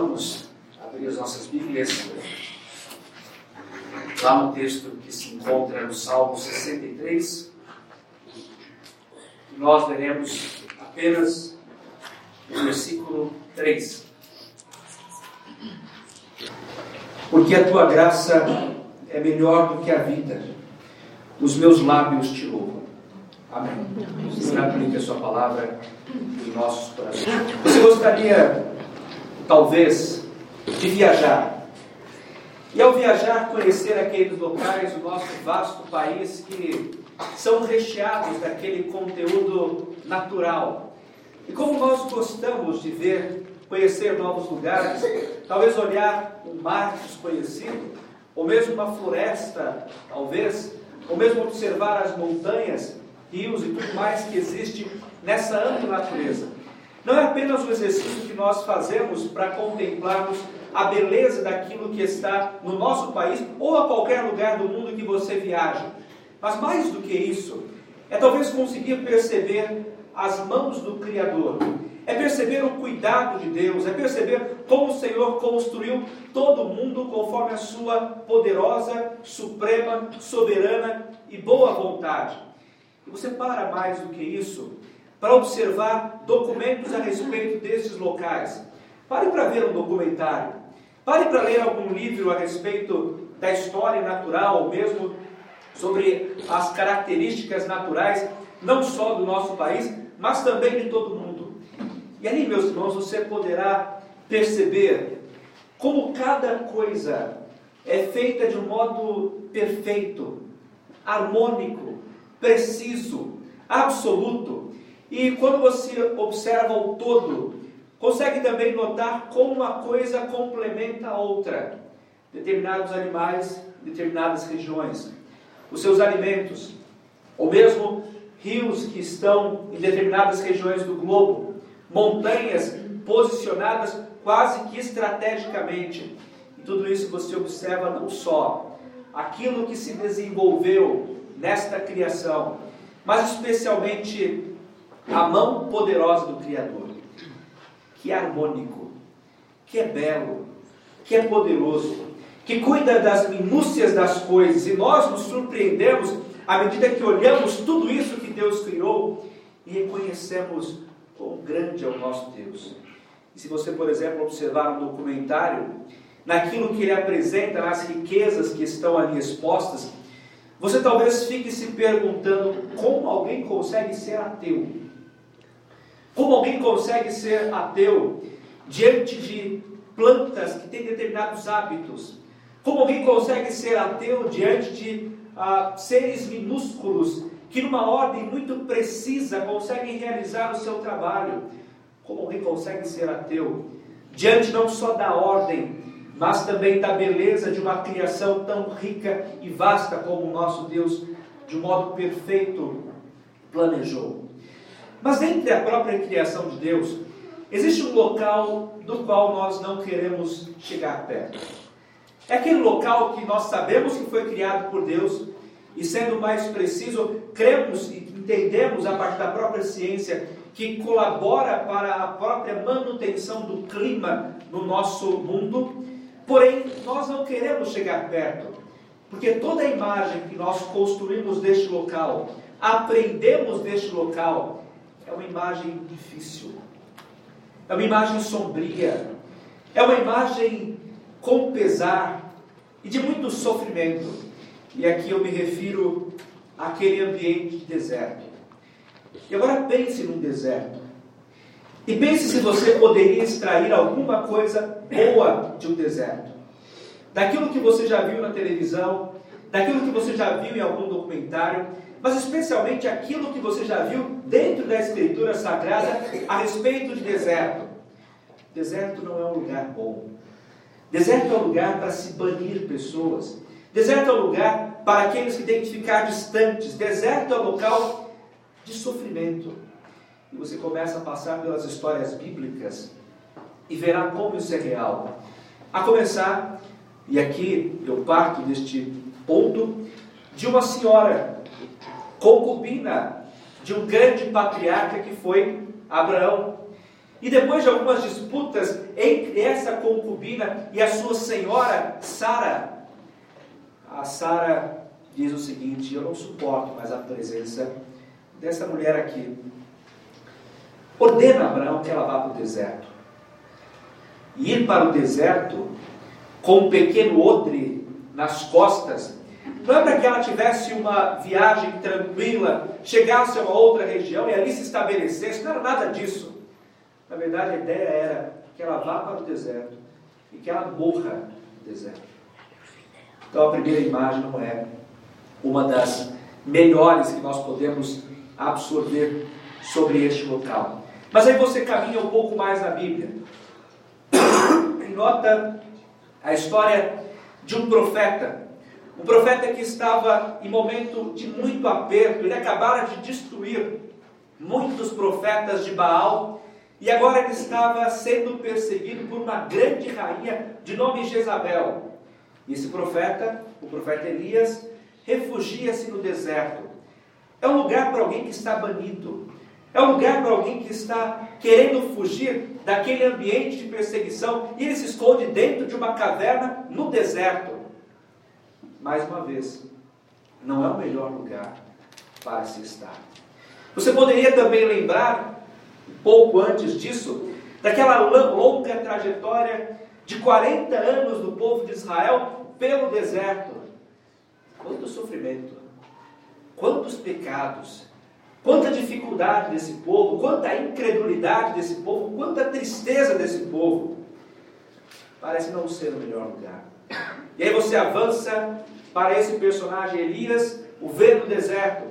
vamos abrir as nossas Bíblias lá no texto que se encontra no Salmo 63. Nós leremos apenas o versículo 3. Porque a tua graça é melhor do que a vida, os meus lábios te louvam. Amém. Senhor, aplique a sua palavra em nossos corações. Você gostaria, talvez, de viajar. E ao viajar, conhecer aqueles locais do nosso vasto país que são recheados daquele conteúdo natural. E como nós gostamos de ver, conhecer novos lugares, talvez olhar um mar desconhecido, ou mesmo uma floresta, talvez, ou mesmo observar as montanhas, rios e tudo mais que existe nessa ampla natureza. Não é apenas um exercício que nós fazemos para contemplarmos a beleza daquilo que está no nosso país ou a qualquer lugar do mundo que você viaja. Mas mais do que isso, é talvez conseguir perceber as mãos do Criador. É perceber o cuidado de Deus, é perceber como o Senhor construiu todo o mundo conforme a sua poderosa, suprema, soberana e boa vontade. E você para mais do que isso para observar documentos a respeito desses locais. Pare para ver um documentário. Pare para ler algum livro a respeito da história natural, ou mesmo sobre as características naturais, não só do nosso país, mas também de todo mundo. E ali, meus irmãos, você poderá perceber como cada coisa é feita de um modo perfeito, harmônico, preciso, absoluto. E quando você observa o todo, consegue também notar como uma coisa complementa a outra. Determinados animais, determinadas regiões, os seus alimentos, ou mesmo rios que estão em determinadas regiões do globo, montanhas posicionadas quase que estrategicamente. E tudo isso você observa não só aquilo que se desenvolveu nesta criação, mas especialmente a mão poderosa do Criador, que é harmônico, que é belo, que é poderoso, que cuida das minúcias das coisas, e nós nos surpreendemos à medida que olhamos tudo isso que Deus criou e reconhecemos quão grande é o nosso Deus. E se você, por exemplo, observar um documentário, naquilo que ele apresenta, nas riquezas que estão ali expostas, você talvez fique se perguntando como alguém consegue ser ateu. Como alguém consegue ser ateu diante de plantas que têm determinados hábitos? Como alguém consegue ser ateu diante de ah, seres minúsculos que, numa ordem muito precisa, conseguem realizar o seu trabalho? Como alguém consegue ser ateu diante não só da ordem, mas também da beleza de uma criação tão rica e vasta como o nosso Deus, de um modo perfeito, planejou. Mas entre a própria criação de Deus, existe um local do qual nós não queremos chegar perto. É aquele local que nós sabemos que foi criado por Deus, e sendo mais preciso, cremos e entendemos a partir da própria ciência que colabora para a própria manutenção do clima no nosso mundo Porém, nós não queremos chegar perto, porque toda a imagem que nós construímos deste local, aprendemos deste local, é uma imagem difícil, é uma imagem sombria, é uma imagem com pesar e de muito sofrimento. E aqui eu me refiro àquele ambiente de deserto. E agora pense num deserto. E pense se você poderia extrair alguma coisa boa de um deserto. Daquilo que você já viu na televisão, daquilo que você já viu em algum documentário, mas especialmente aquilo que você já viu dentro da Escritura Sagrada a respeito de deserto. Deserto não é um lugar bom. Deserto é um lugar para se banir pessoas. Deserto é um lugar para aqueles que têm que ficar distantes. Deserto é um local de sofrimento e você começa a passar pelas histórias bíblicas e verá como isso é real. A começar, e aqui eu parto deste ponto, de uma senhora concubina de um grande patriarca que foi Abraão. E depois de algumas disputas entre essa concubina e a sua senhora Sara, a Sara diz o seguinte: Eu não suporto mais a presença dessa mulher aqui. Ordena Abraão que ela vá para o deserto. E ir para o deserto com um pequeno odre nas costas, não é para que ela tivesse uma viagem tranquila, chegasse a uma outra região e ali se estabelecesse, não era nada disso. Na verdade, a ideia era que ela vá para o deserto e que ela morra no deserto. Então, a primeira imagem não é uma das melhores que nós podemos absorver sobre este local. Mas aí você caminha um pouco mais na Bíblia e nota a história de um profeta. Um profeta que estava em momento de muito aperto, ele acabara de destruir muitos profetas de Baal e agora ele estava sendo perseguido por uma grande rainha de nome Jezabel. E esse profeta, o profeta Elias, refugia-se no deserto. É um lugar para alguém que está banido. É um lugar para alguém que está querendo fugir daquele ambiente de perseguição e ele se esconde dentro de uma caverna no deserto. Mais uma vez, não é o melhor lugar para se estar. Você poderia também lembrar, pouco antes disso, daquela longa trajetória de 40 anos do povo de Israel pelo deserto. Quanto sofrimento, quantos pecados, quanta dificuldade desse povo, quanta incredulidade desse povo, quanta tristeza desse povo. Parece não ser o melhor lugar. E aí você avança para esse personagem Elias, o ver no deserto,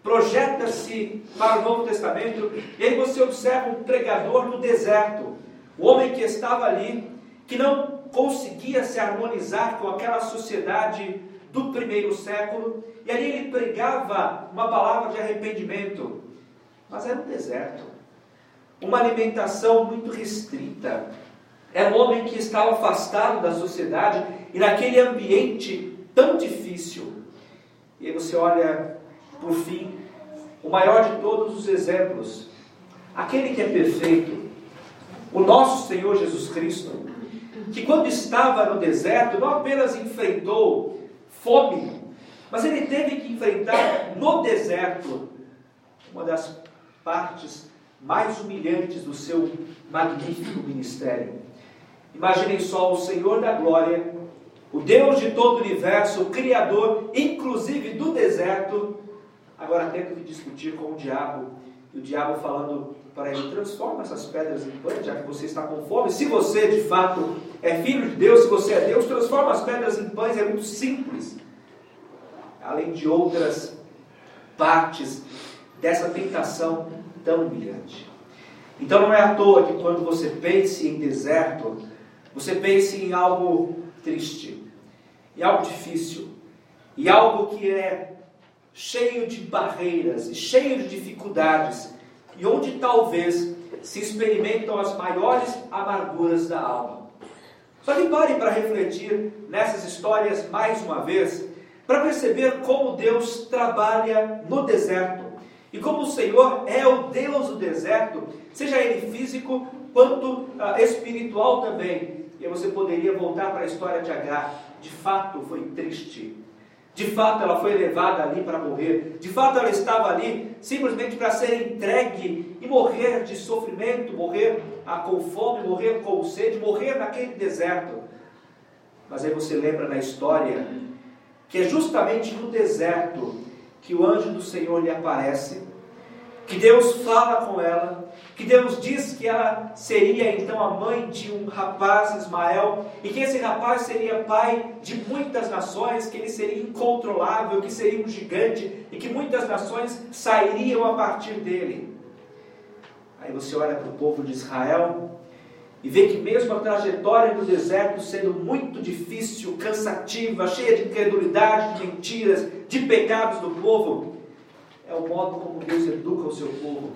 projeta-se para o Novo Testamento, e aí você observa um pregador no deserto, o homem que estava ali, que não conseguia se harmonizar com aquela sociedade do primeiro século, e ali ele pregava uma palavra de arrependimento, mas era um deserto, uma alimentação muito restrita. Era um homem que estava afastado da sociedade e naquele ambiente tão difícil. E aí você olha, por fim, o maior de todos os exemplos, aquele que é perfeito, o nosso Senhor Jesus Cristo, que quando estava no deserto, não apenas enfrentou fome, mas ele teve que enfrentar no deserto uma das partes mais humilhantes do seu magnífico ministério. Imaginem só o Senhor da glória, o Deus de todo o universo, o Criador, inclusive do deserto, agora tendo que discutir com o diabo, e o diabo falando para ele: transforma essas pedras em pães, já que você está com fome. Se você de fato é filho de Deus, se você é Deus, transforma as pedras em pães, é muito simples além de outras partes dessa tentação tão humilhante. Então não é à toa que quando você pense em deserto, você pense em algo triste, em algo difícil, e algo que é cheio de barreiras e cheio de dificuldades, e onde talvez se experimentam as maiores amarguras da alma. Só que pare para refletir nessas histórias mais uma vez para perceber como Deus trabalha no deserto e como o Senhor é o Deus do deserto, seja ele físico quanto ah, espiritual também. E você poderia voltar para a história de Agar. De fato, foi triste. De fato, ela foi levada ali para morrer. De fato, ela estava ali simplesmente para ser entregue e morrer de sofrimento, morrer ah, com fome, morrer com sede, morrer naquele deserto. Mas aí você lembra na história que é justamente no deserto que o anjo do Senhor lhe aparece, que Deus fala com ela, que Deus diz que ela seria então a mãe de um rapaz, Ismael, e que esse rapaz seria pai de muitas nações, que ele seria incontrolável, que seria um gigante e que muitas nações sairiam a partir dele. Aí você olha para o povo de Israel e vê que mesmo a trajetória do deserto sendo muito difícil, cansativa, cheia de incredulidade, de mentiras, de pecados do povo, é o modo como Deus educa o seu povo.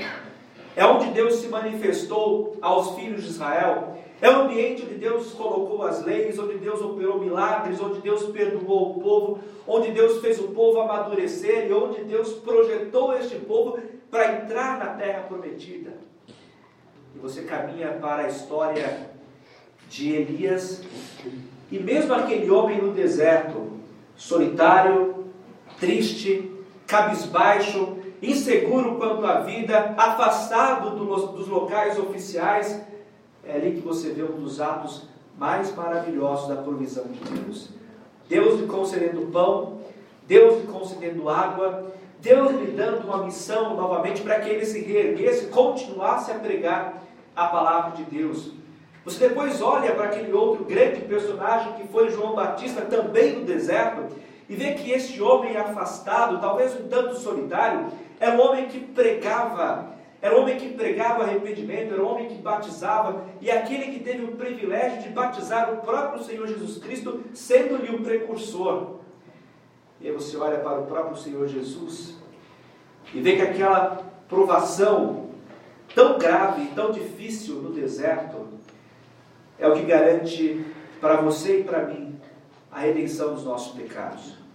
É onde Deus se manifestou aos filhos de Israel. É o ambiente onde Deus colocou as leis, onde Deus operou milagres, onde Deus perdoou o povo, onde Deus fez o povo amadurecer e onde Deus projetou este povo para entrar na terra prometida. e você caminha para a história de Elias, e mesmo aquele homem no deserto, solitário, triste, cabisbaixo, inseguro quanto à vida, afastado dos locais oficiais, é ali que você vê um dos atos mais maravilhosos da provisão de Deus. Deus lhe concedendo pão, Deus lhe concedendo água, Deus lhe dando uma missão novamente para que ele se reerguesse continuasse a pregar a palavra de Deus. Você depois olha para aquele outro grande personagem que foi João Batista, também no deserto, e vê que este homem afastado, talvez um tanto solitário, era um homem que pregava, era um homem que pregava arrependimento, era um homem que batizava, e aquele que teve o privilégio de batizar o próprio Senhor Jesus Cristo, sendo-lhe o precursor. E aí você olha para o próprio Senhor Jesus e vê que aquela provação tão grave tão difícil no deserto é o que garante para você e para mim a redenção dos nossos pecados.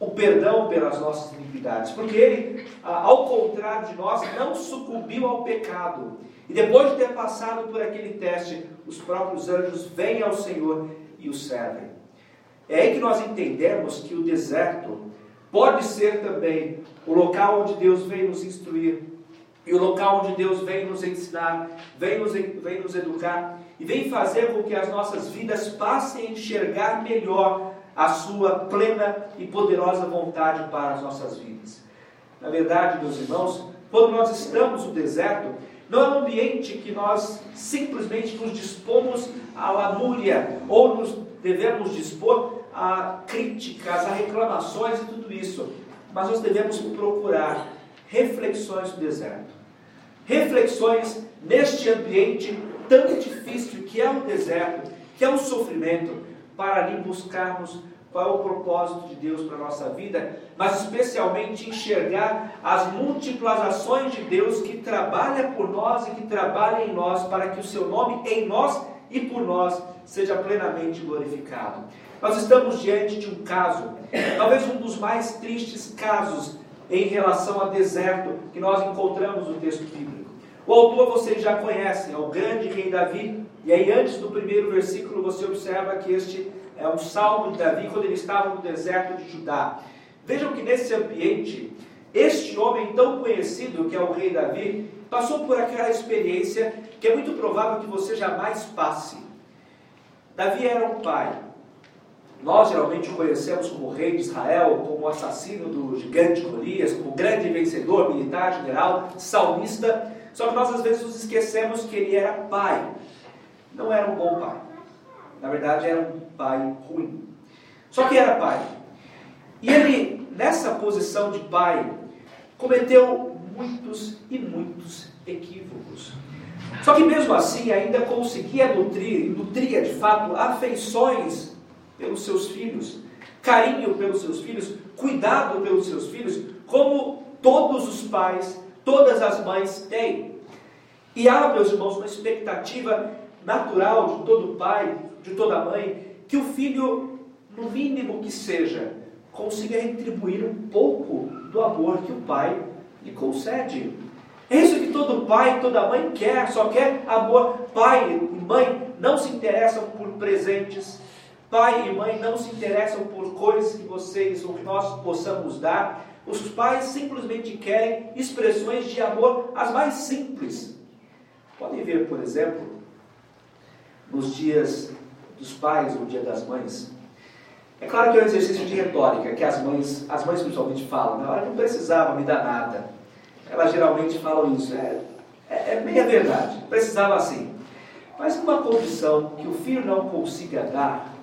O perdão pelas nossas iniquidades. Porque ele, ao contrário de nós, não sucumbiu ao pecado. E depois de ter passado por aquele teste, os próprios anjos vêm ao Senhor e o servem. É aí que nós entendemos que o deserto pode ser também o local onde Deus vem nos instruir, e o local onde Deus vem nos ensinar, vem nos, vem nos educar, e vem fazer com que as nossas vidas passem a enxergar melhor a sua plena e poderosa vontade para as nossas vidas. Na verdade, meus irmãos, quando nós estamos no deserto, não é um ambiente que nós simplesmente nos dispomos à lamúria ou nos devemos dispor a críticas, a reclamações e tudo isso, mas nós devemos procurar reflexões no deserto. Reflexões neste ambiente tão difícil que é o deserto, que é o sofrimento, para ali buscarmos qual é o propósito de Deus para a nossa vida, mas especialmente enxergar as múltiplas ações de Deus que trabalha por nós e que trabalha em nós para que o seu nome em nós e por nós seja plenamente glorificado. Nós estamos diante de um caso, talvez um dos mais tristes casos em relação a deserto que nós encontramos no texto bíblico. O autor vocês já conhecem, é o grande rei Davi, e aí antes do primeiro versículo você observa que este é um salmo de Davi quando ele estava no deserto de Judá. Vejam que nesse ambiente, este homem tão conhecido que é o rei Davi, passou por aquela experiência que é muito provável que você jamais passe. Davi era um pai, nós geralmente o conhecemos como rei de Israel, como assassino do gigante Golias, como grande vencedor, militar, general, salmista. Só que nós às vezes nos esquecemos que ele era pai. Não era um bom pai. Na verdade, era um pai ruim. Só que era pai. E ele, nessa posição de pai, cometeu muitos e muitos equívocos. Só que mesmo assim ainda conseguia nutrir, nutria de fato afeições pelos seus filhos, carinho pelos seus filhos, cuidado pelos seus filhos, como todos os pais, todas as mães têm. E há, meus irmãos, uma expectativa natural de todo pai, de toda mãe, que o filho, no mínimo que seja, consiga retribuir um pouco do amor que o pai lhe concede. É isso que todo pai, toda mãe quer, só quer amor. Pai e mãe não se interessam por presentes, Pai e mãe não se interessam por coisas que vocês ou nós possamos dar. Os pais simplesmente querem expressões de amor as mais simples. Podem ver, por exemplo, nos dias dos pais ou dia das mães. É claro que é um exercício de retórica que as mães, as mães principalmente falam. Na hora não precisava me dar nada. Elas geralmente falam isso. É, é, é meia verdade. Precisava assim. Mas uma condição que o filho não consiga dar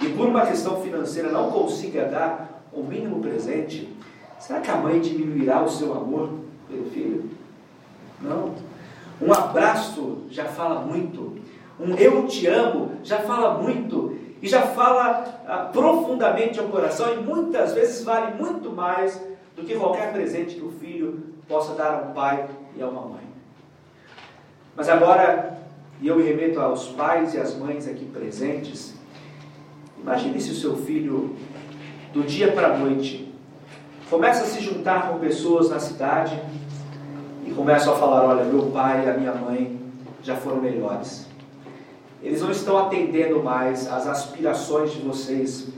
e por uma questão financeira não consiga dar o mínimo presente, será que a mãe diminuirá o seu amor pelo filho? Não. Um abraço já fala muito. Um eu te amo já fala muito. E já fala ah, profundamente ao coração e muitas vezes vale muito mais do que qualquer presente que o filho possa dar a um pai e a uma mãe. Mas agora, e eu me remeto aos pais e às mães aqui presentes, Imagine se o seu filho, do dia para a noite, começa a se juntar com pessoas na cidade e começam a falar: olha, meu pai e a minha mãe já foram melhores. Eles não estão atendendo mais às aspirações de vocês.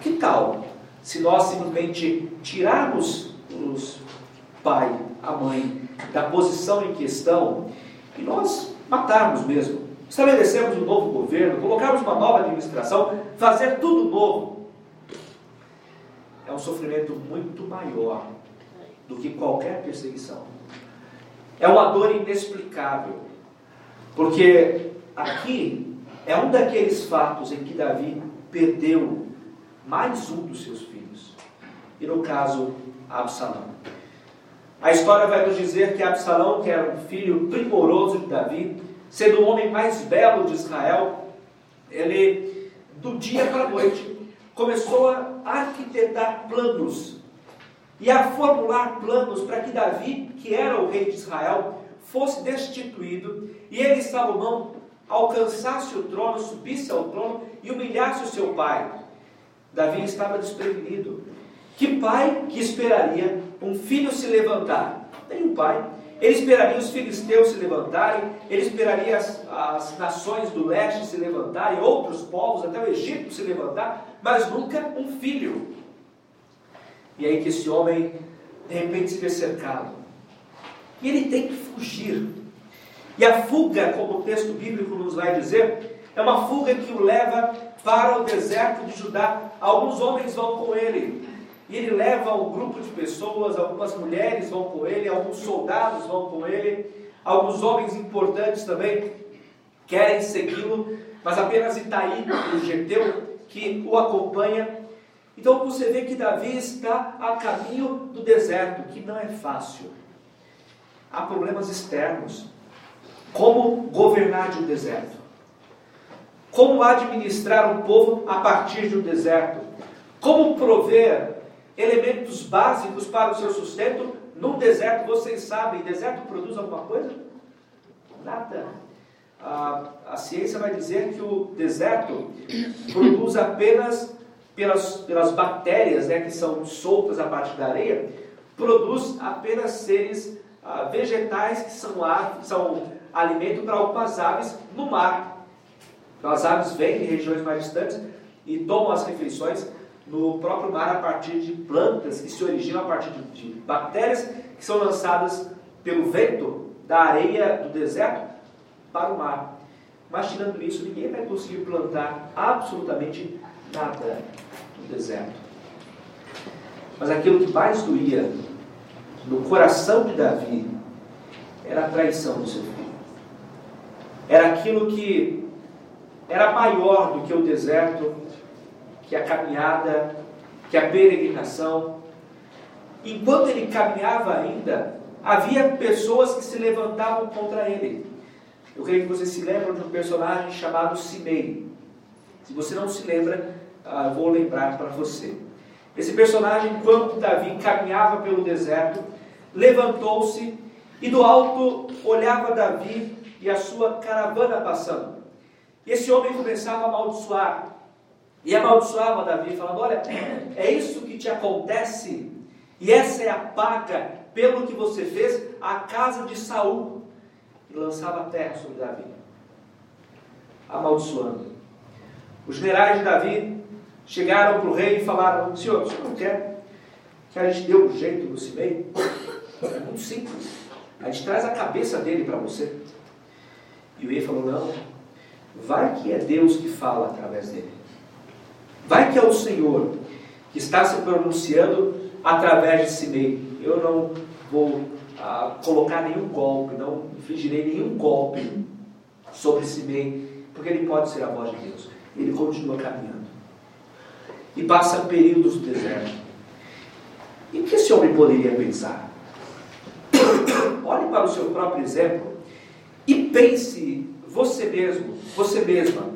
Que tal se nós simplesmente tirarmos os pai, a mãe, da posição em questão e nós matarmos mesmo? Estabelecemos um novo governo, colocarmos uma nova administração, fazer tudo novo. É um sofrimento muito maior do que qualquer perseguição. É uma dor inexplicável, porque aqui é um daqueles fatos em que Davi perdeu mais um dos seus filhos, e no caso, Absalão. A história vai nos dizer que Absalão, que era um filho primoroso de Davi, sendo o homem mais belo de Israel, ele, do dia para a noite, começou a arquitetar planos e a formular planos para que Davi, que era o rei de Israel, fosse destituído e ele, Salomão, alcançasse o trono, subisse ao trono e humilhasse o seu pai. Davi estava desprevenido. Que pai que esperaria um filho se levantar? Nenhum pai. Ele esperaria os filisteus se levantarem, ele esperaria as, as nações do leste se levantarem, outros povos, até o Egito se levantar, mas nunca um filho. E aí que esse homem, de repente, se vê cercado. E ele tem que fugir. E a fuga, como o texto bíblico nos vai dizer, é uma fuga que o leva para o deserto de Judá. Alguns homens vão com ele. E ele leva um grupo de pessoas, algumas mulheres vão com ele, alguns soldados vão com ele, alguns homens importantes também querem segui-lo, mas apenas Itaí, o Geteu, que o acompanha, então você vê que Davi está a caminho do deserto, que não é fácil. Há problemas externos. Como governar de um deserto? Como administrar um povo a partir de um deserto? Como prover elementos básicos para o seu sustento num deserto? Vocês sabem, deserto produz alguma coisa? Nada. A, a ciência vai dizer que o deserto produz apenas pelas, pelas bactérias né, que são soltas a partir da areia, produz apenas seres ah, vegetais que são, são alimento para algumas aves no mar. Então, as aves vêm de regiões mais distantes e tomam as refeições no próprio mar a partir de plantas que se originam a partir de, de bactérias que são lançadas pelo vento da areia do deserto para o mar. Mas tirando isso, ninguém vai conseguir plantar absolutamente nada no deserto. Mas aquilo que mais doía no coração de Davi era a traição do seu filho. Era aquilo que era maior do que o deserto, que a caminhada, que a peregrinação. Enquanto ele caminhava ainda, havia pessoas que se levantavam contra ele. Eu creio que vocês se lembram de um personagem chamado Simei. Se você não se lembra, ah, vou lembrar para você. Esse personagem, enquanto Davi caminhava pelo deserto, levantou-se e do alto olhava Davi e a sua caravana passando. E esse homem começava a amaldiçoar. E amaldiçoava Davi, falando: Olha, é isso que te acontece, e essa é a paga pelo que você fez à casa de Saul. E lançava terra sobre Davi, amaldiçoando. Os generais de Davi chegaram para o rei e falaram: Senhor, o senhor não quer que a gente dê um jeito no Simei? É muito simples. A gente traz a cabeça dele para você. E o rei falou: Não, vai que é Deus que fala através dele. Vai que é o Senhor que está se pronunciando através de Simei. Eu não vou ah, colocar nenhum golpe, não infligirei nenhum golpe sobre Simei, porque ele pode ser a voz de Deus. Ele continua caminhando e passa períodos no deserto. E o que esse homem poderia pensar? Olhe para o seu próprio exemplo e pense você mesmo, você mesma.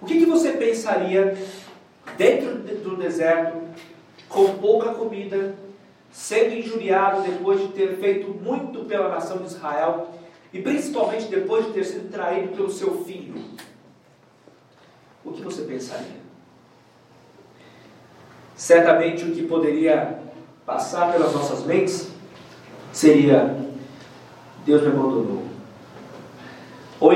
O que, que você pensaria dentro do deserto, com pouca comida, sendo injuriado depois de ter feito muito pela nação de Israel e principalmente depois de ter sido traído pelo seu filho? O que você pensaria? Certamente o que poderia passar pelas nossas mentes seria: Deus me abandonou.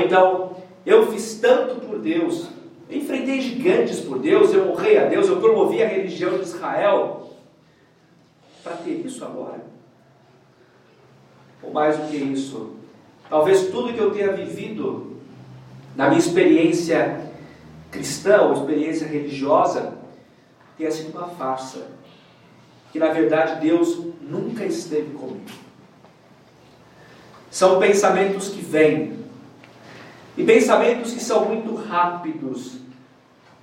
Então, eu fiz tanto por Deus, eu enfrentei gigantes por Deus, eu honrei a Deus, eu promovi a religião de Israel. Para ter isso agora? Ou mais do que isso, talvez tudo que eu tenha vivido na minha experiência cristã ou experiência religiosa tenha sido uma farsa. Que na verdade Deus nunca esteve comigo. São pensamentos que vêm, e pensamentos que são muito rápidos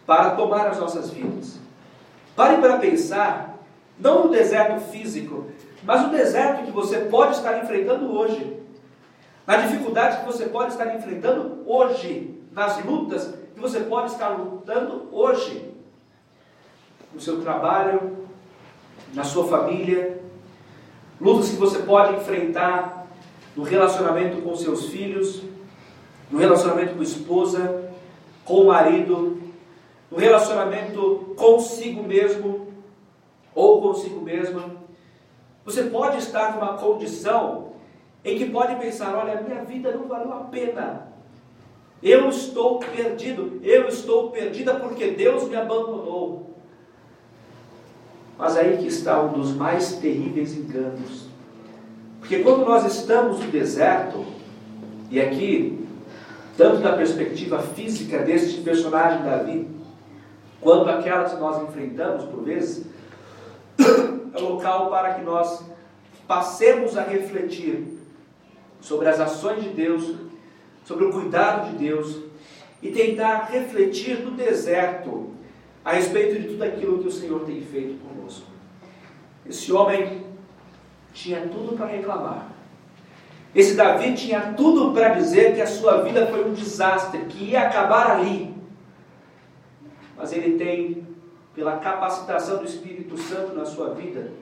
para tomar as nossas vidas. Pare para pensar, não no deserto físico, mas no deserto que você pode estar enfrentando hoje. Na dificuldade que você pode estar enfrentando hoje. Nas lutas que você pode estar lutando hoje. No seu trabalho, na sua família. Lutas que você pode enfrentar no relacionamento com seus filhos, no relacionamento com a esposa, com o marido, no relacionamento consigo mesmo ou consigo mesma. Você pode estar numa condição em que pode pensar: olha, minha vida não valeu a pena. Eu estou perdido, eu estou perdida porque Deus me abandonou. Mas aí que está um dos mais terríveis enganos. Porque quando nós estamos no deserto, e aqui, tanto da perspectiva física deste personagem Davi, quanto aquela que nós enfrentamos por vezes, é local para que nós passemos a refletir sobre as ações de Deus, sobre o cuidado de Deus e tentar refletir no deserto a respeito de tudo aquilo que o Senhor tem feito conosco. Esse homem tinha tudo para reclamar. Esse Davi tinha tudo para dizer que a sua vida foi um desastre, que ia acabar ali. Mas ele tem, pela capacitação do Espírito Santo na sua vida,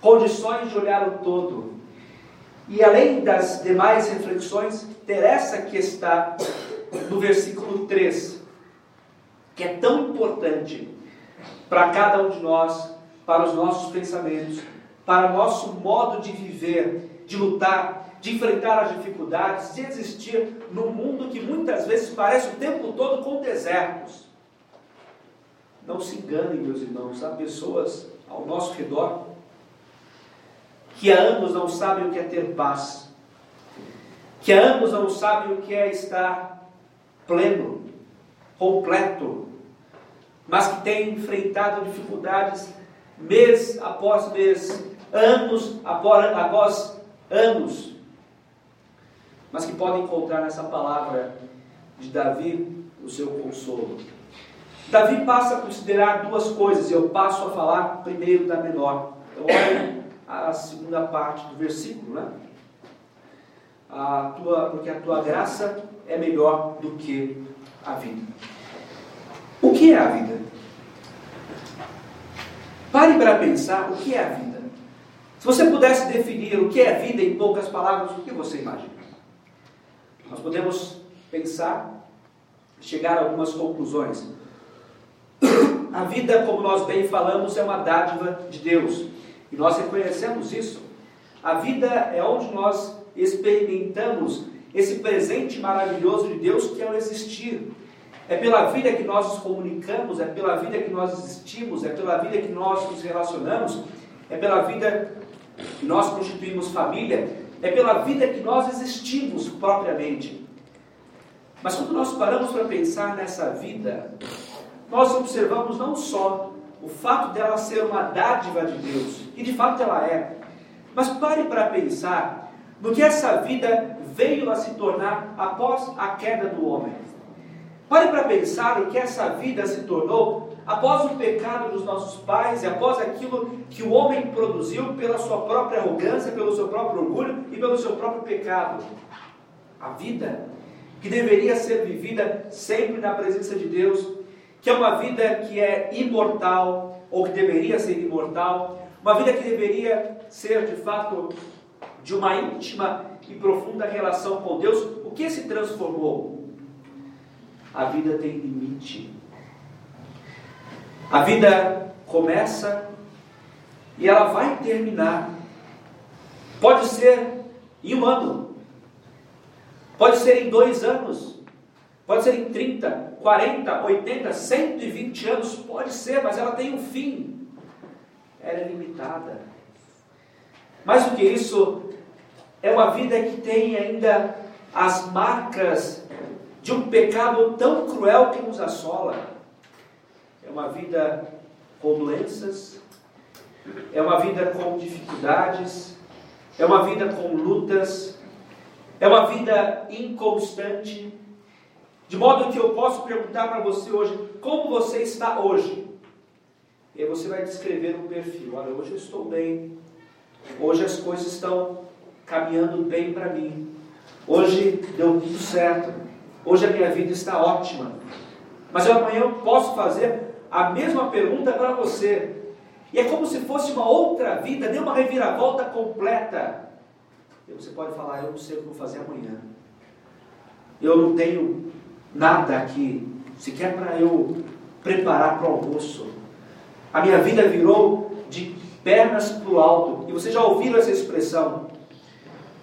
condições de olhar o todo. E além das demais reflexões, ter essa que está no versículo 3, que é tão importante para cada um de nós, para os nossos pensamentos, para o nosso modo de viver, de lutar, de enfrentar as dificuldades, de existir num mundo que muitas vezes parece o tempo todo com desertos. Não se enganem, meus irmãos, há pessoas ao nosso redor que há anos não sabem o que é ter paz, que há anos não sabem o que é estar pleno, completo, mas que têm enfrentado dificuldades mês após mês, anos após, após anos, mas que podem encontrar nessa palavra de Davi o seu consolo. Davi passa a considerar duas coisas, e eu passo a falar primeiro da menor. Então, olha a segunda parte do versículo, né? A tua, porque a tua graça é melhor do que a vida. O que é a vida? Pare para pensar o que é a vida. Se você pudesse definir o que é a vida em poucas palavras, o que você imagina? Nós podemos pensar, chegar a algumas conclusões. A vida, como nós bem falamos, é uma dádiva de Deus. E nós reconhecemos isso. A vida é onde nós experimentamos esse presente maravilhoso de Deus que é o existir. É pela vida que nós nos comunicamos, é pela vida que nós existimos, é pela vida que nós nos relacionamos, é pela vida que nós constituímos família, é pela vida que nós existimos propriamente. Mas quando nós paramos para pensar nessa vida, nós observamos não só o fato dela ser uma dádiva de Deus, e de fato ela é, mas pare para pensar no que essa vida veio a se tornar após a queda do homem. Pare para pensar o que essa vida se tornou após o pecado dos nossos pais e após aquilo que o homem produziu pela sua própria arrogância, pelo seu próprio orgulho e pelo seu próprio pecado. A vida que deveria ser vivida sempre na presença de Deus, que é uma vida que é imortal, ou que deveria ser imortal, uma vida que deveria ser de fato de uma íntima e profunda relação com Deus, o que se transformou? A vida tem limite. A vida começa e ela vai terminar. Pode ser em um ano, Pode ser em dois anos, pode ser em 30, 40, 80, 120 anos, pode ser, mas ela tem um fim. Ela é limitada. Mais do que isso, é uma vida que tem ainda as marcas de um pecado tão cruel que nos assola. É uma vida com doenças, é uma vida com dificuldades, é uma vida com lutas, é uma vida inconstante. De modo que eu posso perguntar para você hoje, como você está hoje? E aí você vai descrever um perfil. Olha, hoje eu estou bem. Hoje as coisas estão caminhando bem para mim. Hoje deu tudo certo. Hoje a minha vida está ótima. Mas amanhã eu posso fazer a mesma pergunta para você. E é como se fosse uma outra vida, deu uma reviravolta completa. E você pode falar, eu não sei o que vou fazer amanhã. Eu não tenho nada aqui, sequer para eu preparar para o almoço. A minha vida virou de pernas para o alto. E vocês já ouviram essa expressão?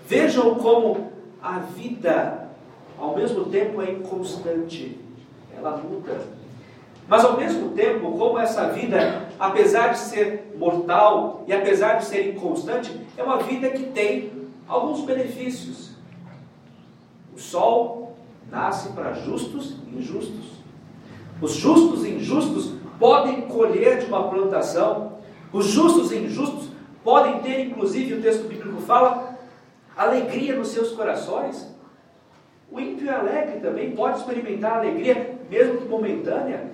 Vejam como a vida, ao mesmo tempo, é inconstante. Ela muda. Mas ao mesmo tempo, como essa vida, apesar de ser mortal e apesar de ser inconstante, é uma vida que tem alguns benefícios. O sol nasce para justos e injustos. Os justos e injustos podem colher de uma plantação. Os justos e injustos podem ter, inclusive, o texto bíblico fala, alegria nos seus corações. O ímpio alegre também pode experimentar alegria, mesmo que momentânea.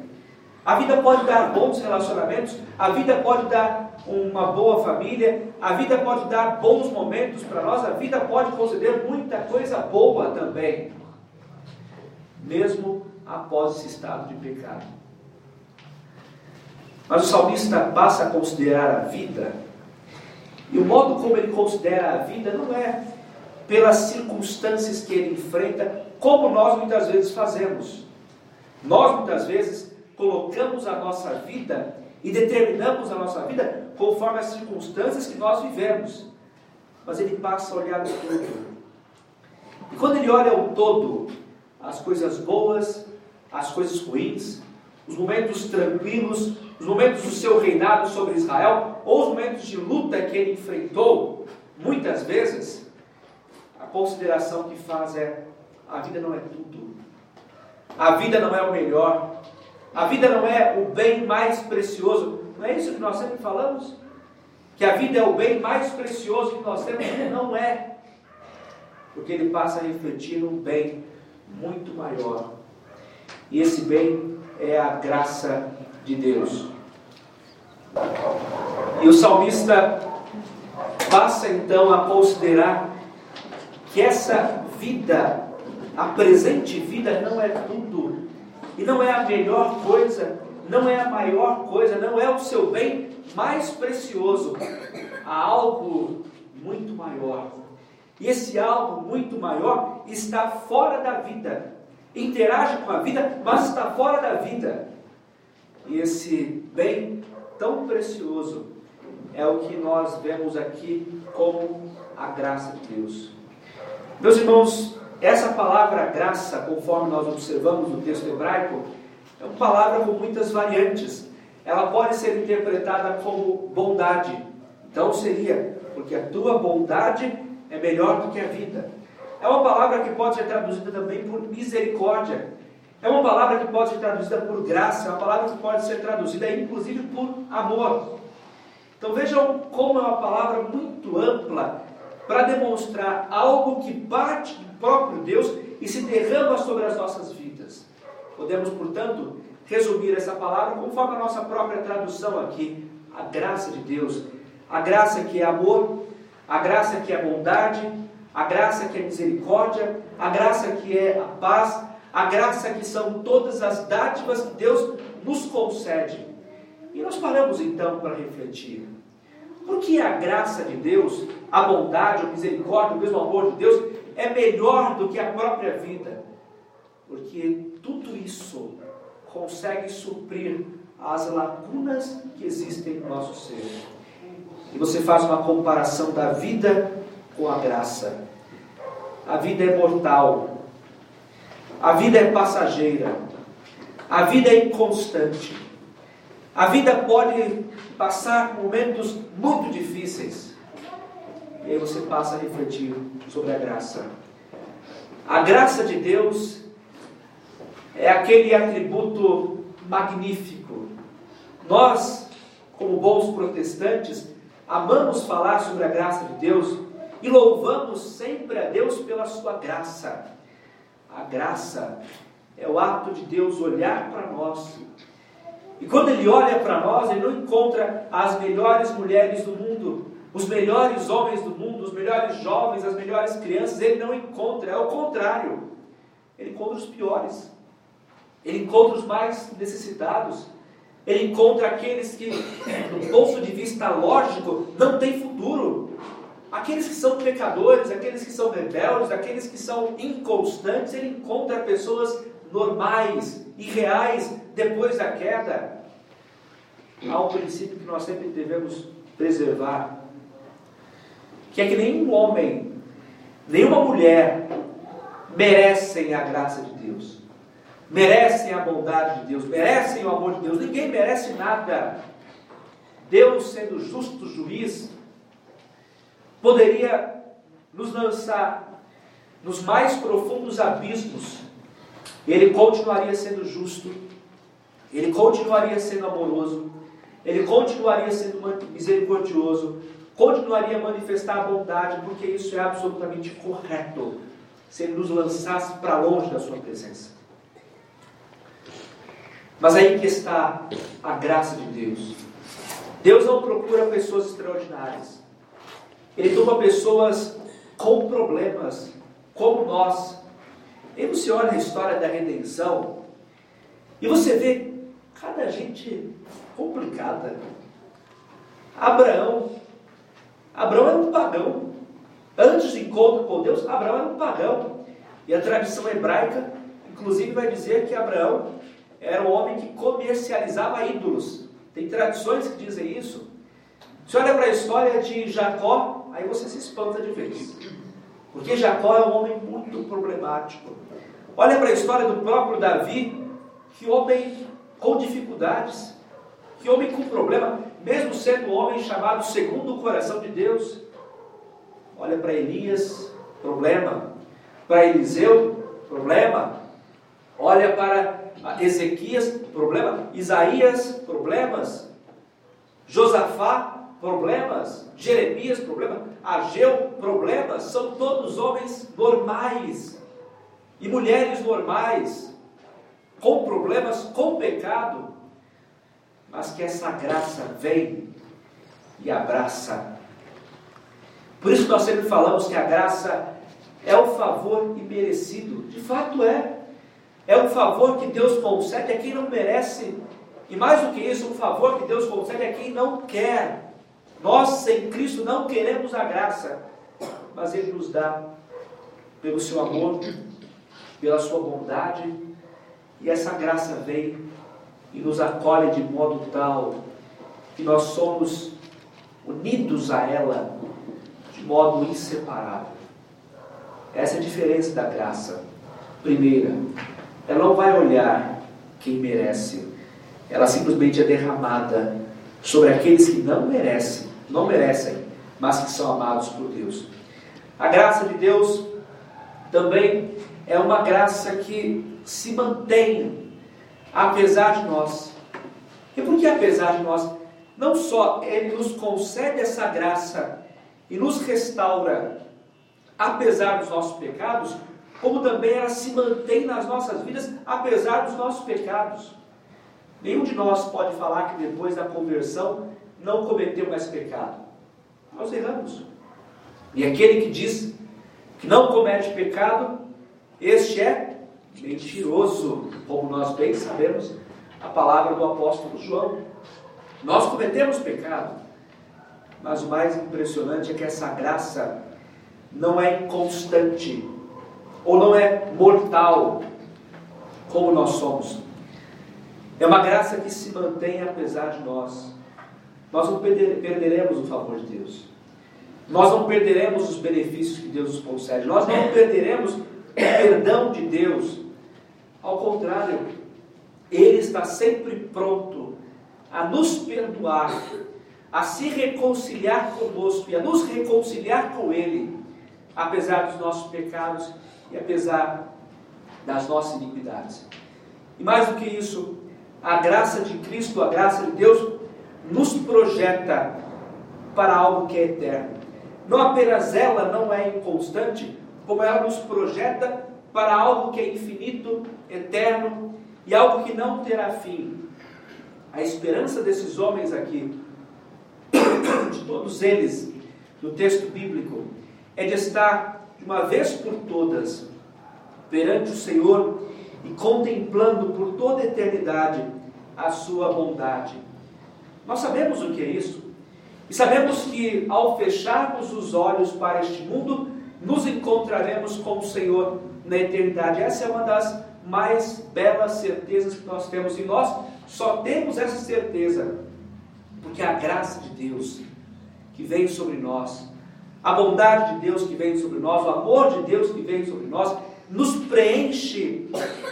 A vida pode dar bons relacionamentos, a vida pode dar uma boa família, a vida pode dar bons momentos para nós, a vida pode conceder muita coisa boa também, mesmo após esse estado de pecado. Mas o salmista passa a considerar a vida, e o modo como ele considera a vida não é pelas circunstâncias que ele enfrenta, como nós muitas vezes fazemos. Nós muitas vezes colocamos a nossa vida e determinamos a nossa vida conforme as circunstâncias que nós vivemos. Mas ele passa a olhar o todo. E quando ele olha o todo, as coisas boas, as coisas ruins, os momentos tranquilos, os momentos do seu reinado sobre Israel, ou os momentos de luta que ele enfrentou, muitas vezes, a consideração que faz é: a vida não é tudo, a vida não é o melhor, a vida não é o bem mais precioso. Não é isso que nós sempre falamos? Que a vida é o bem mais precioso que nós temos? Não é. Porque ele passa a refletir um bem muito maior. E esse bem é a graça de Deus. E o salmista passa então a considerar que essa vida, a presente vida, não é tudo e não é a melhor coisa, não é a maior coisa, não é o seu bem mais precioso. Há algo muito maior. E esse algo muito maior está fora da vida. Interage com a vida, mas está fora da vida. E esse bem tão precioso é o que nós vemos aqui como a graça de Deus. Meus irmãos, essa palavra graça, conforme nós observamos no texto hebraico, é uma palavra com muitas variantes. Ela pode ser interpretada como bondade. Então seria, porque a tua bondade é melhor do que a vida. É uma palavra que pode ser traduzida também por misericórdia. É uma palavra que pode ser traduzida por graça, é uma palavra que pode ser traduzida inclusive por amor. Então vejam como é uma palavra muito ampla para demonstrar algo que parte do próprio Deus e se derrama sobre as nossas vidas. Podemos, portanto, resumir essa palavra conforme a nossa própria tradução aqui: a graça de Deus, a graça que é amor, a graça que é bondade, a graça que é misericórdia, a graça que é a paz, a graça que são todas as dádivas que Deus nos concede. E nós paramos então para refletir. Porque a graça de Deus, a bondade, a misericórdia, o mesmo amor de Deus é melhor do que a própria vida. Porque tudo isso consegue suprir as lacunas que existem no nosso ser. E você faz uma comparação da vida com a graça. A vida é mortal, A vida é passageira. A vida é inconstante. A vida pode passar momentos muito difíceis. E aí você passa a refletir sobre a graça. A graça de Deus é aquele atributo magnífico. Nós, como bons protestantes, amamos falar sobre a graça de Deus e louvamos sempre a Deus pela sua graça. A graça é o ato de Deus olhar para nós. E quando Ele olha para nós, Ele não encontra as melhores mulheres do mundo, os melhores homens do mundo, os melhores jovens, as melhores crianças. Ele não encontra, é o contrário. Ele encontra os piores. Ele encontra os mais necessitados. Ele encontra aqueles que, do ponto de vista lógico, não têm futuro. Aqueles que são pecadores, aqueles que são rebeldes, aqueles que são inconstantes, ele encontra pessoas normais e reais depois da queda. Há um princípio que nós sempre devemos preservar, que é que nenhum homem, nenhuma mulher merecem a graça de Deus, merecem a bondade de Deus, merecem o amor de Deus, ninguém merece nada. Deus, sendo justo juiz, poderia nos lançar nos mais profundos abismos, ele continuaria sendo justo, ele continuaria sendo amoroso, ele continuaria sendo misericordioso, continuaria a manifestar a bondade, porque isso é absolutamente correto, se ele nos lançasse para longe da sua presença. Mas aí que está a graça de Deus. Deus não procura pessoas extraordinárias. Ele toma pessoas com problemas, como nós. E você olha a história da redenção e você vê cada gente complicada. Abraão. Abraão era um pagão. Antes do encontro com Deus, Abraão era um pagão. E a tradição hebraica, inclusive, vai dizer que Abraão era um homem que comercializava ídolos. Tem tradições que dizem isso. Você olha para a história de Jacó, aí você se espanta de vez. Porque Jacó é um homem muito problemático. Olha para a história do próprio Davi, que homem com dificuldades, que homem com problema, mesmo sendo um homem chamado segundo o coração de Deus. Olha para Elias, problema. Para Eliseu, problema. Olha para Ezequias, problema. Isaías, problemas. Josafá, problemas, Jeremias, problemas, Ageu, problemas, são todos homens normais e mulheres normais, com problemas, com pecado, mas que essa graça vem e abraça. Por isso nós sempre falamos que a graça é o favor imerecido, de fato é. É um favor que Deus concede a quem não merece, e mais do que isso, um favor que Deus concede a quem não quer. Nós, sem Cristo, não queremos a graça, mas Ele nos dá pelo seu amor, pela sua bondade, e essa graça vem e nos acolhe de modo tal que nós somos unidos a ela de modo inseparável. Essa é a diferença da graça. Primeira, ela não vai olhar quem merece, ela simplesmente é derramada sobre aqueles que não merecem não merecem, mas que são amados por Deus. A graça de Deus também é uma graça que se mantém apesar de nós. E por que apesar de nós? Não só Ele nos concede essa graça e nos restaura apesar dos nossos pecados, como também ela se mantém nas nossas vidas apesar dos nossos pecados. Nenhum de nós pode falar que depois da conversão não cometeu mais pecado. Nós erramos. E aquele que diz que não comete pecado, este é mentiroso, como nós bem sabemos a palavra do apóstolo João. Nós cometemos pecado, mas o mais impressionante é que essa graça não é inconstante, ou não é mortal, como nós somos. É uma graça que se mantém apesar de nós nós não perderemos o favor de Deus. Nós não perderemos os benefícios que Deus nos concede. Nós não perderemos perdão de Deus. Ao contrário, Ele está sempre pronto a nos perdoar, a se reconciliar conosco e a nos reconciliar com Ele, apesar dos nossos pecados e apesar das nossas iniquidades. E mais do que isso, a graça de Cristo, a graça de Deus, nos projeta para algo que é eterno. Não apenas ela não é inconstante, como ela nos projeta para algo que é infinito, eterno e algo que não terá fim. A esperança desses homens aqui, de todos eles, no texto bíblico, é de estar de uma vez por todas perante o Senhor e contemplando por toda a eternidade a sua bondade. Nós sabemos o que é isso. E sabemos que ao fecharmos os olhos para este mundo, nos encontraremos com o Senhor na eternidade. Essa é uma das mais belas certezas que nós temos. E nós só temos essa certeza porque a graça de Deus que vem sobre nós, a bondade de Deus que vem sobre nós, o amor de Deus que vem sobre nós, nos preenche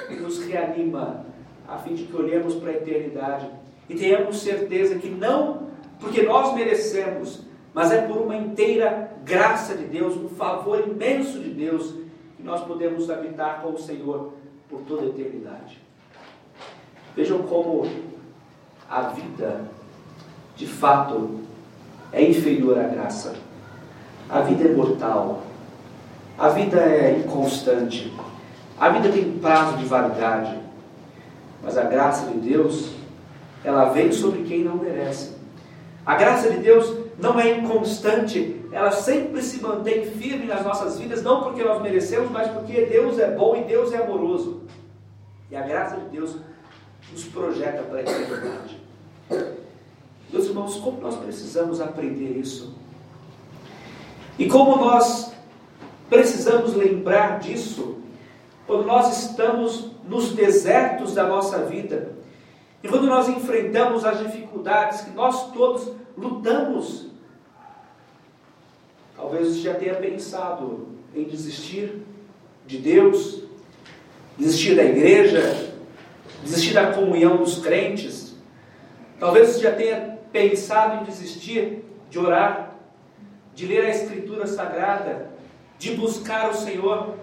e nos reanima, a fim de que olhemos para a eternidade e tenhamos certeza que não porque nós merecemos, mas é por uma inteira graça de Deus, um favor imenso de Deus, que nós podemos habitar com o Senhor por toda a eternidade. Vejam como a vida, de fato, é inferior à graça. A vida é mortal. A vida é inconstante. A vida tem prazo de validade. Mas a graça de Deus, ela vem sobre quem não merece. A graça de Deus não é inconstante, ela sempre se mantém firme nas nossas vidas, não porque nós merecemos, mas porque Deus é bom e Deus é amoroso. E a graça de Deus nos projeta para a eternidade. Meus irmãos, como nós precisamos aprender isso? E como nós precisamos lembrar disso quando nós estamos nos desertos da nossa vida e quando nós enfrentamos as dificuldades que nós todos lutamos. Talvez você já tenha pensado em desistir de Deus, desistir da igreja, desistir da comunhão dos crentes. Talvez você já tenha pensado em desistir de orar, de ler a Escritura Sagrada, de buscar o Senhor.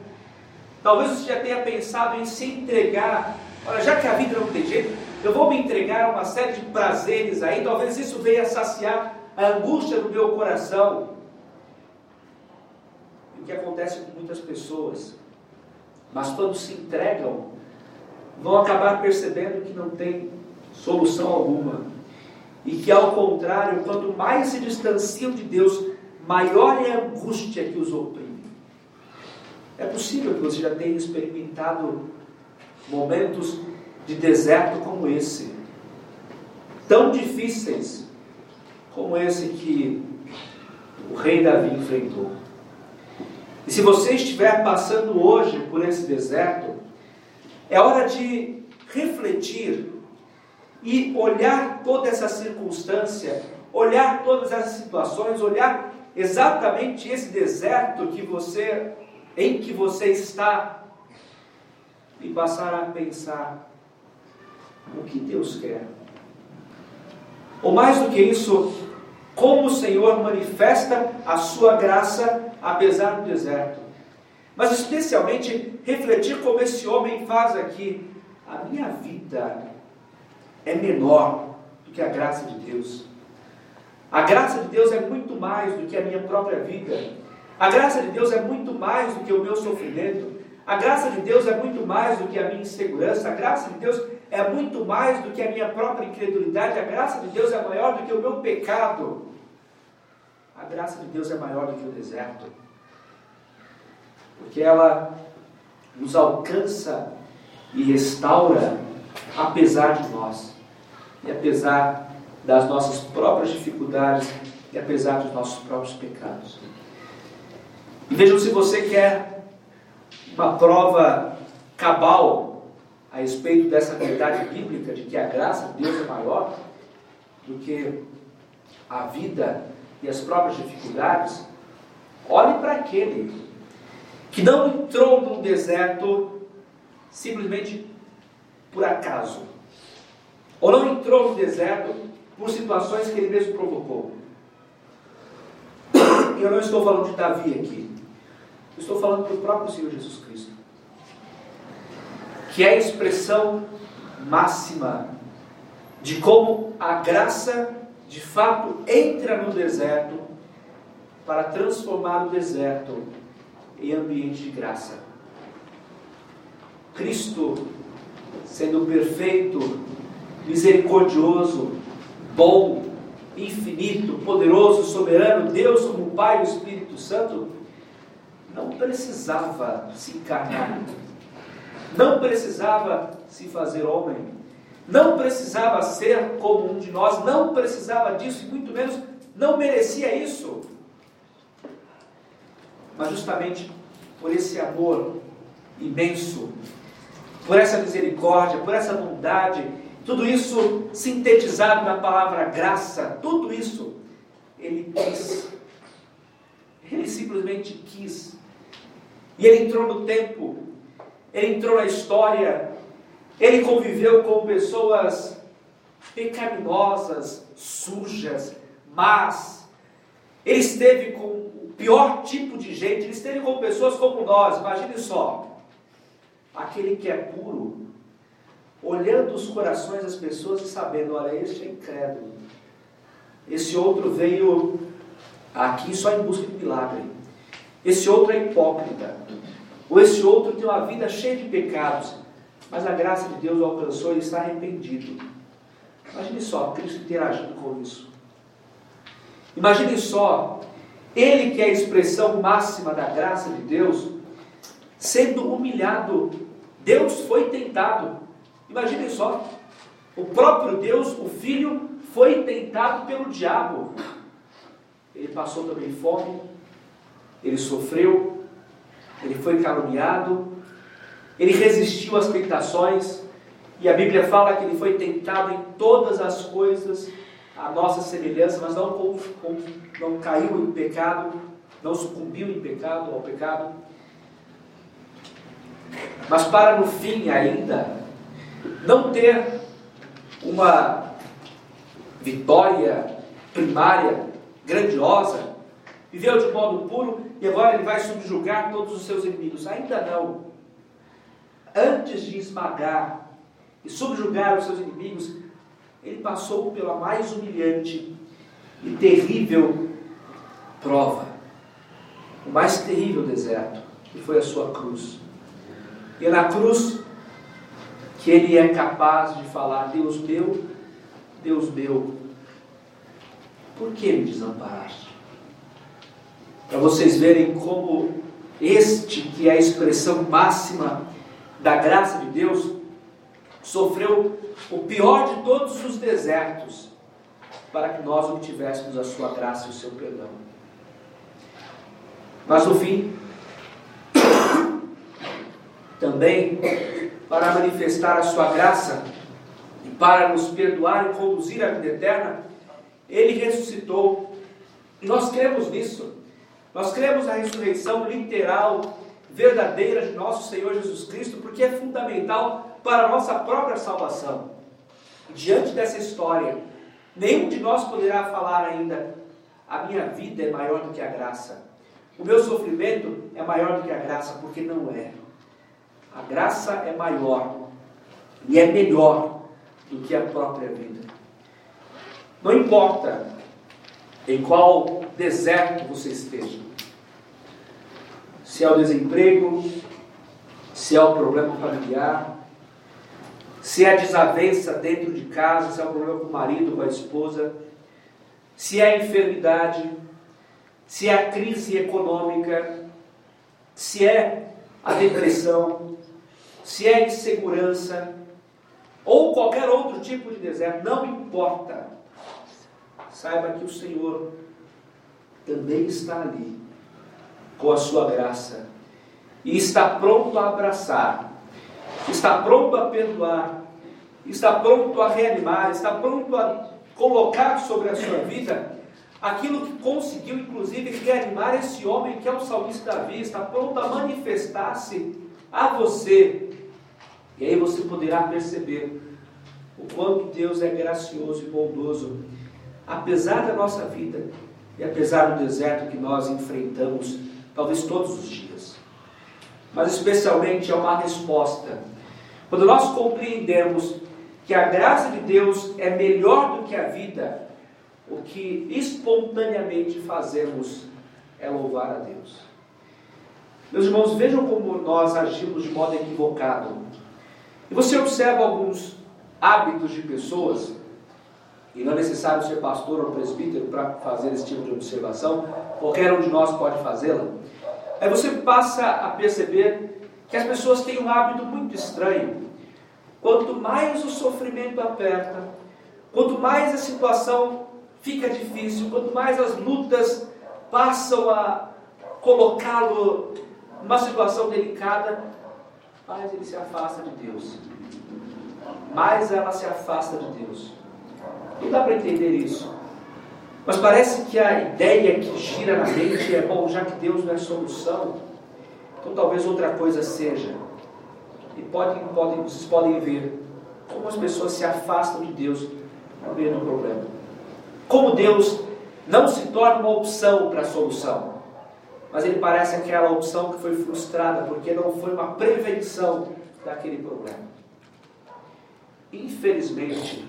Talvez você já tenha pensado em se entregar. Olha, já que a vida não tem jeito, eu vou me entregar a uma série de prazeres aí, talvez isso venha saciar a angústia do meu coração. E o que acontece com muitas pessoas, mas quando se entregam, vão acabar percebendo que não tem solução alguma. E que ao contrário, quanto mais se distanciam de Deus, maior é a angústia que os oprime. É possível que você já tenha experimentado momentos de deserto como esse, tão difíceis como esse que o rei Davi enfrentou. E se você estiver passando hoje por esse deserto, é hora de refletir e olhar toda essa circunstância, olhar todas essas situações, olhar exatamente esse deserto que você em que você está e passar a pensar o que Deus quer. Ou mais do que isso, como o Senhor manifesta a sua graça apesar do deserto. Mas especialmente refletir como esse homem faz aqui. A minha vida é menor do que a graça de Deus. A graça de Deus é muito mais do que a minha própria vida. A graça de Deus é muito mais do que o meu sofrimento. A graça de Deus é muito mais do que a minha insegurança. A graça de Deus é muito mais do que a minha própria incredulidade, a graça de Deus é maior do que o meu pecado. A graça de Deus é maior do que o deserto, porque ela nos alcança e restaura apesar de nós, e apesar das nossas próprias dificuldades, e apesar dos nossos próprios pecados. E vejam se você quer uma prova cabal a respeito dessa verdade bíblica de que a graça de Deus é maior do que a vida e as próprias dificuldades, olhe para aquele que não entrou num deserto simplesmente por acaso. Ou não entrou no deserto por situações que ele mesmo provocou. E eu não estou falando de Davi aqui. estou falando do próprio Senhor Jesus Cristo. Que é a expressão máxima de como a graça de fato entra no deserto para transformar o deserto em ambiente de graça. Cristo, sendo perfeito, misericordioso, bom, infinito, poderoso, soberano, Deus como Pai e Espírito Santo, não precisava se encarnar, não precisava se fazer homem, não precisava ser como um de nós, não precisava disso e muito menos não merecia isso. Mas justamente por esse amor imenso, por essa misericórdia, por essa bondade, tudo isso sintetizado na palavra graça, tudo isso ele quis. Ele simplesmente quis. E ele entrou no tempo, ele entrou na história, ele conviveu com pessoas pecaminosas, sujas, más. Ele esteve com o pior tipo de gente, ele esteve com pessoas como nós, imagine só. Aquele que é puro, olhando os corações das pessoas e sabendo, olha, este é incrédulo. Esse outro veio aqui só em busca de milagre. Esse outro é hipócrita. Ou esse outro tem uma vida cheia de pecados. Mas a graça de Deus o alcançou e está arrependido. Imagine só Cristo interagindo com isso. Imagine só, ele que é a expressão máxima da graça de Deus, sendo humilhado. Deus foi tentado. Imaginem só, o próprio Deus, o Filho, foi tentado pelo diabo. Ele passou também fome, ele sofreu, ele foi caluniado, ele resistiu às tentações, e a Bíblia fala que ele foi tentado em todas as coisas, a nossa semelhança, mas não, não caiu em pecado, não sucumbiu em pecado, ao pecado. Mas para no fim ainda não ter uma vitória primária grandiosa, viveu de modo puro e agora ele vai subjugar todos os seus inimigos. Ainda não. Antes de esmagar e subjugar os seus inimigos, ele passou pela mais humilhante e terrível prova, o mais terrível deserto, que foi a sua cruz. E na cruz que ele é capaz de falar: Deus meu, Deus meu, por que me desamparaste? Para vocês verem como este, que é a expressão máxima da graça de Deus, sofreu o pior de todos os desertos para que nós obtivéssemos a sua graça e o seu perdão. Mas no fim, também para manifestar a sua graça e para nos perdoar e conduzir à vida eterna, ele ressuscitou. Nós cremos nisso. Nós cremos na ressurreição literal, verdadeira de nosso Senhor Jesus Cristo, porque é fundamental para a nossa própria salvação. Diante dessa história, nenhum de nós poderá falar ainda: a minha vida é maior do que a graça. O meu sofrimento é maior do que a graça, porque não é. A graça é maior e é melhor do que a própria vida. Não importa em qual deserto você esteja, se é o desemprego, se é o problema familiar, se é a desavença dentro de casa, se é o problema com o marido, com a esposa, se é a enfermidade, se é a crise econômica, se é a depressão, se é insegurança ou qualquer outro tipo de deserto, não importa. Saiba que o Senhor também está ali com a sua graça e está pronto a abraçar, está pronto a perdoar, está pronto a reanimar, está pronto a colocar sobre a sua vida aquilo que conseguiu, inclusive, reanimar esse homem que é o salmista Davi, está pronto a manifestar-se a você. E aí você poderá perceber o quanto Deus é gracioso e bondoso, apesar da nossa vida e apesar do deserto que nós enfrentamos, talvez todos os dias. Mas especialmente é uma resposta. Quando nós compreendemos que a graça de Deus é melhor do que a vida, o que espontaneamente fazemos é louvar a Deus. Meus irmãos, vejam como nós agimos de modo equivocado. E você observa alguns hábitos de pessoas, e não é necessário ser pastor ou presbítero para fazer esse tipo de observação, qualquer um de nós pode fazê-la. Aí você passa a perceber que as pessoas têm um hábito muito estranho. Quanto mais o sofrimento aperta, quanto mais a situação fica difícil, quanto mais as lutas passam a colocá-lo numa situação delicada, mais ele se afasta de Deus. Mais ela se afasta de Deus. Não dá para entender isso. Mas parece que a ideia que gira na mente é: bom, já que Deus não é solução, então talvez outra coisa seja. E podem, podem, vocês podem ver como as pessoas se afastam de Deus no meio do problema. Como Deus não se torna uma opção para a solução, mas ele parece aquela opção que foi frustrada porque não foi uma prevenção daquele problema. Infelizmente,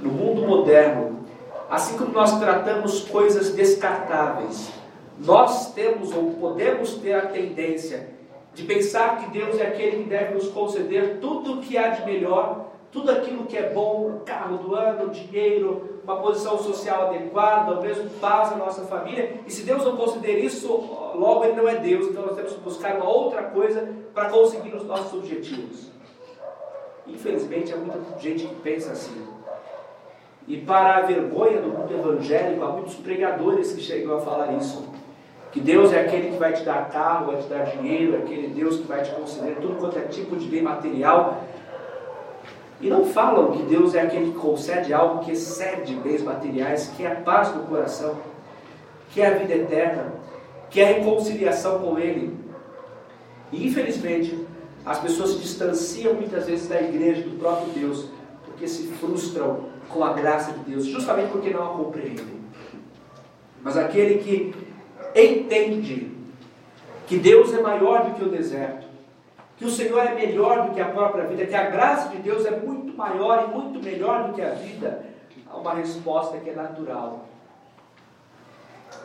no mundo moderno, assim como nós tratamos coisas descartáveis, nós temos ou podemos ter a tendência de pensar que Deus é aquele que deve nos conceder tudo o que há de melhor, tudo aquilo que é bom, carro do ano, dinheiro, uma posição social adequada, ou mesmo paz na nossa família. E se Deus não conceder isso, logo Ele não é Deus, então nós temos que buscar uma outra coisa para conseguir os nossos objetivos. Infelizmente, há muita gente que pensa assim. E para a vergonha do mundo evangélico, há muitos pregadores que chegam a falar isso. Que Deus é aquele que vai te dar carro, vai te dar dinheiro, é aquele Deus que vai te conceder tudo quanto é tipo de bem material. E não falam que Deus é aquele que concede algo que excede bens materiais, que é a paz no coração, que é a vida eterna, que é a reconciliação com Ele. E infelizmente, as pessoas se distanciam muitas vezes da igreja, do próprio Deus, porque se frustram com a graça de Deus, justamente porque não a compreendem. Mas aquele que entende que Deus é maior do que o deserto, que o Senhor é melhor do que a própria vida, que a graça de Deus é muito maior e muito melhor do que a vida, há uma resposta que é natural.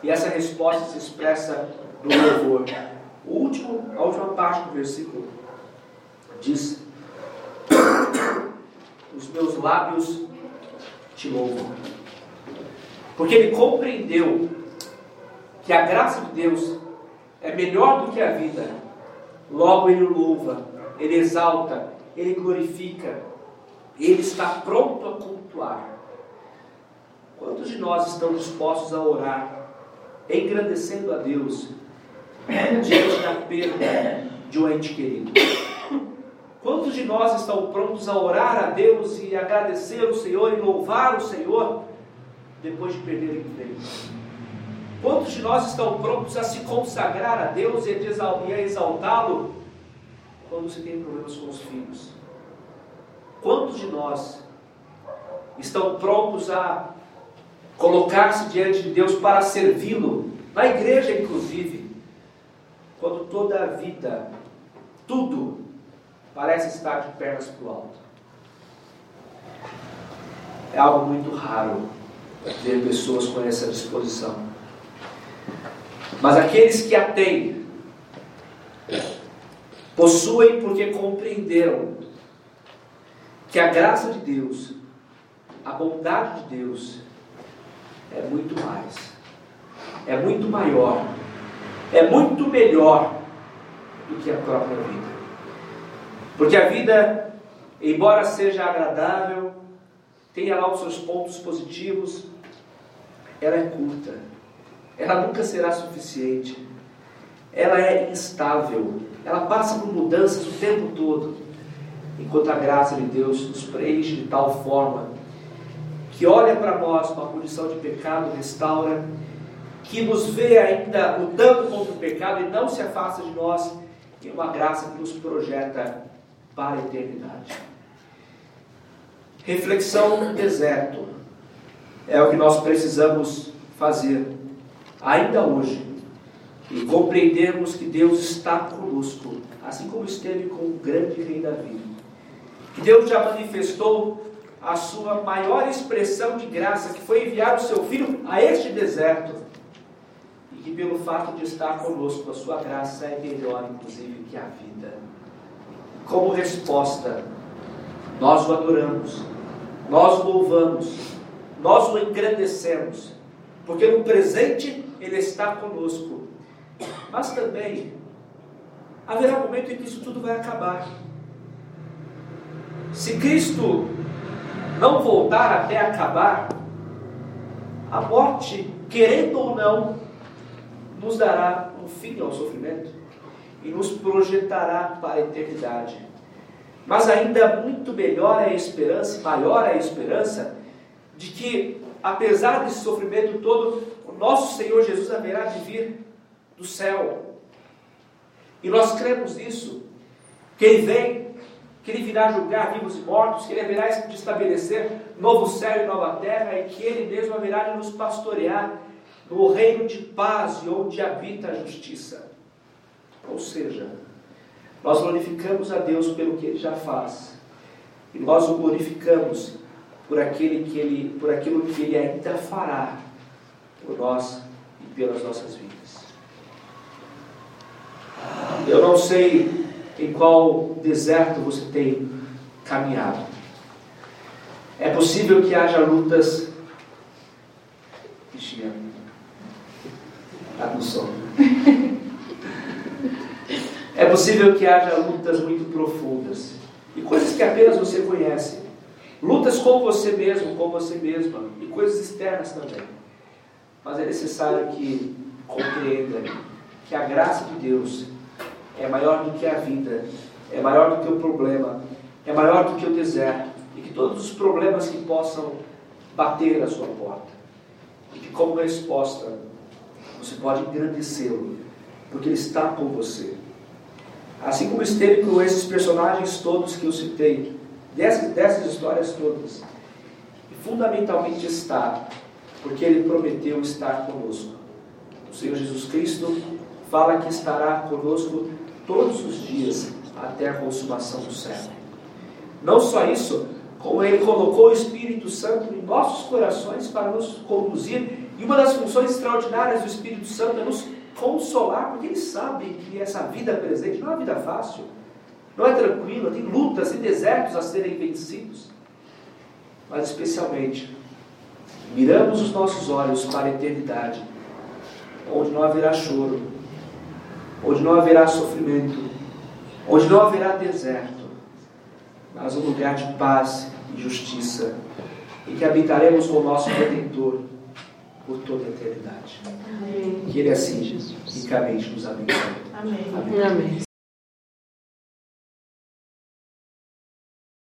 E essa resposta se expressa no louvor. O último, a última parte do versículo diz: Os meus lábios te louvam. Porque ele compreendeu que a graça de Deus é melhor do que a vida. Logo ele louva, ele exalta, ele glorifica, ele está pronto a cultuar. Quantos de nós estão dispostos a orar, engrandecendo a Deus, diante da perda de um ente querido? Quantos de nós estão prontos a orar a Deus e agradecer o Senhor e louvar o Senhor depois de perder o emprego? Quantos de nós estão prontos a se consagrar a Deus e a exaltá-lo quando se tem problemas com os filhos? Quantos de nós estão prontos a colocar-se diante de Deus para servi-lo, na igreja inclusive, quando toda a vida, tudo parece estar de pernas para o alto. É algo muito raro ver pessoas com essa disposição. Mas aqueles que a têm, possuem porque compreenderam que a graça de Deus, a bondade de Deus, é muito mais, é muito maior, é muito melhor do que a própria vida. Porque a vida, embora seja agradável, tenha lá os seus pontos positivos, ela é curta. Ela nunca será suficiente. Ela é instável. Ela passa por mudanças o tempo todo. Enquanto a graça de Deus nos preenche de tal forma que olha para nós com a condição de pecado, restaura, que nos vê ainda lutando contra o pecado e não se afasta de nós, e uma graça que nos projeta para a eternidade. Reflexão no deserto é o que nós precisamos fazer ainda hoje e compreendermos que Deus está conosco, assim como esteve com o grande rei Davi. Que Deus já manifestou a sua maior expressão de graça, que foi enviar o seu filho a este deserto. E que pelo fato de estar conosco, a sua graça é melhor, inclusive, que a vida. Como resposta, nós o adoramos, nós o louvamos, nós o engrandecemos, porque no presente ele está conosco. Mas também haverá um momento em que isso tudo vai acabar. Se Cristo não voltar até acabar, a morte, querendo ou não, nos dará um fim ao sofrimento e nos projetará para a eternidade. Mas ainda muito melhor é a esperança, maior é a esperança de que, apesar desse sofrimento todo, o nosso Senhor Jesus haverá de vir do céu. E nós cremos nisso, que Ele vem, que Ele virá julgar vivos e mortos, que Ele haverá de estabelecer novo céu e nova terra, e que Ele mesmo haverá de nos pastorear no reino de paz e onde habita a justiça. Ou seja, nós glorificamos a Deus pelo que Ele já faz, e nós o glorificamos por, aquele que ele, por aquilo que Ele ainda fará por nós e pelas nossas vidas. Eu não sei em qual deserto você tem caminhado. É possível que haja lutas. Bichinha. Está com sono. Possível que haja lutas muito profundas e coisas que apenas você conhece. Lutas com você mesmo, com você mesma e coisas externas também. Mas é necessário que compreenda que a graça de Deus é maior do que a vida, é maior do que o problema, é maior do que o deserto, e que todos os problemas que possam bater à sua porta, e que como resposta você pode engrandecê-lo, porque ele está com você. Assim como esteve com esses personagens todos que eu citei, dessas, dessas histórias todas, e fundamentalmente está, porque ele prometeu estar conosco. O Senhor Jesus Cristo fala que estará conosco todos os dias até a consumação do século. Não só isso, como Ele colocou o Espírito Santo em nossos corações para nos conduzir. E uma das funções extraordinárias do Espírito Santo é nos consolar, porque Ele sabe que essa vida presente não é uma vida fácil, não é tranquila, tem lutas e desertos a serem vencidos. Mas especialmente, miramos os nossos olhos para a eternidade, onde não haverá choro, onde não haverá sofrimento, onde não haverá deserto, mas um lugar de paz e justiça, e que habitaremos com o nosso Redentor por toda a eternidade. Amém. Que Ele assim, ricamente nos abençoe. Amém. Amém. Amém.